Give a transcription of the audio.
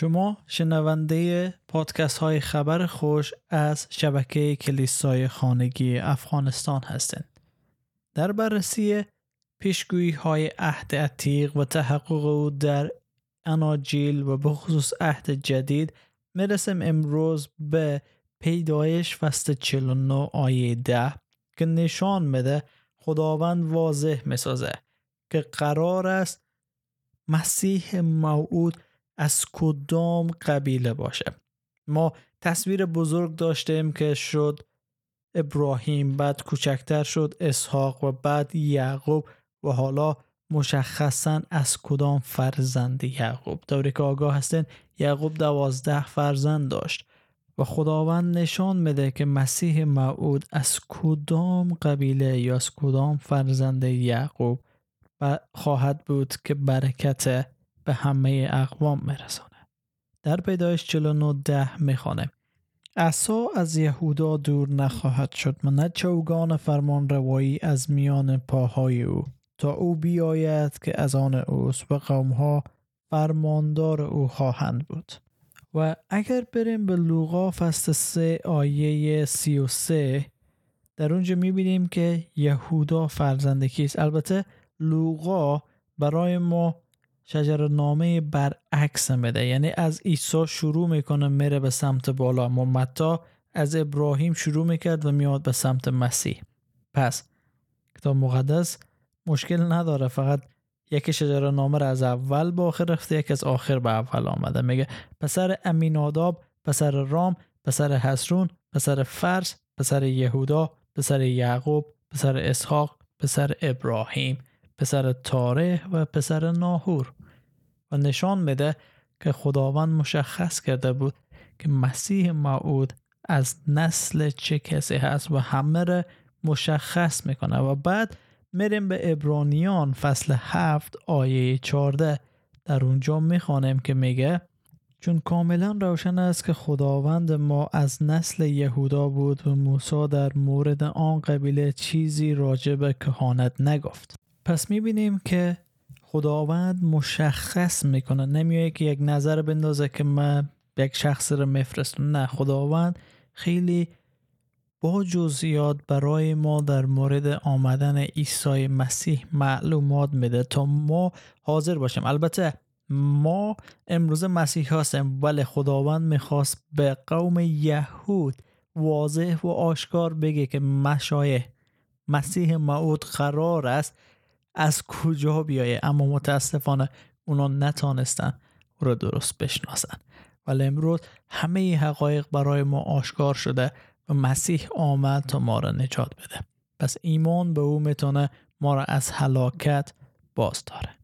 شما شنونده پادکست های خبر خوش از شبکه کلیسای خانگی افغانستان هستند. در بررسی پیشگویی های عهد عتیق و تحقق او در اناجیل و به خصوص عهد جدید می‌رسیم امروز به پیدایش فصل 49 آیه 10 که نشان میده خداوند واضح می‌سازه که قرار است مسیح موعود از کدام قبیله باشه. ما تصویر بزرگ داشتیم که شد ابراهیم بعد کوچکتر شد اسحاق و بعد یعقوب و حالا مشخصا از کدام فرزند یعقوب. دوری که آگاه هستین یعقوب دوازده فرزند داشت و خداوند نشان میده که مسیح موعود از کدام قبیله یا از کدام فرزند یعقوب خواهد بود که برکت به همه اقوام میرسانه در پیدایش 49 ده می‌خوانه. عصا از یهودا دور نخواهد شد و نه چوگان فرمان روایی از میان پاهای او. تا او بیاید که از آن اوست و قومها فرماندار او خواهند بود. و اگر بریم به لوقا فصل 3 آیه 33 در اونجا می‌بینیم که یهودا فرزند کیست البته لوقا برای ما شجر نامه برعکس میده یعنی از عیسی شروع می‌کنه میره به سمت بالا. اما متا از ابراهیم شروع می‌کرد و میاد به سمت مسیح. پس کتاب مقدس مشکل نداره. فقط یکی شجر نامه را از اول به آخر رفته یکی از آخر به اول آمده. میگه پسر امیناداب پسر رام پسر حسرون پسر فرس پسر یهودا پسر یعقوب پسر اسحاق پسر ابراهیم. پسر تاره و پسر ناهور و نشان میده که خداوند مشخص کرده بود که مسیح معود از نسل چه کسی هست و همه را مشخص می‌کنه. و بعد میریم به ابرانیان فصل هفت آیه 14 در اونجا می‌خوانیم که میگه چون کاملا روشن است که خداوند ما از نسل یهودا بود و موسی در مورد آن قبیله چیزی راجع به کهانت نگفت. پس می‌بینیم که خداوند مشخص می‌کنه. نمیایه که یک نظر بندازه که من یک شخص رو میفرستم. نه خداوند خیلی با جزئیات برای ما در مورد آمدن عیسی مسیح معلومات میده تا ما حاضر باشیم. البته ما امروز مسیح هستیم ولی خداوند می‌خواست به قوم یهود واضح و آشکار بگه که مشایه مسیح معود قرار است از کجا بیایه؟ اما متاسفانه اونا نتانستن او را درست بشناسن. ولی امروز همه حقایق برای ما آشکار شده و مسیح آمد تا ما را نجات بده. پس ایمان به او می‌تونه ما را از هلاکت باز داره.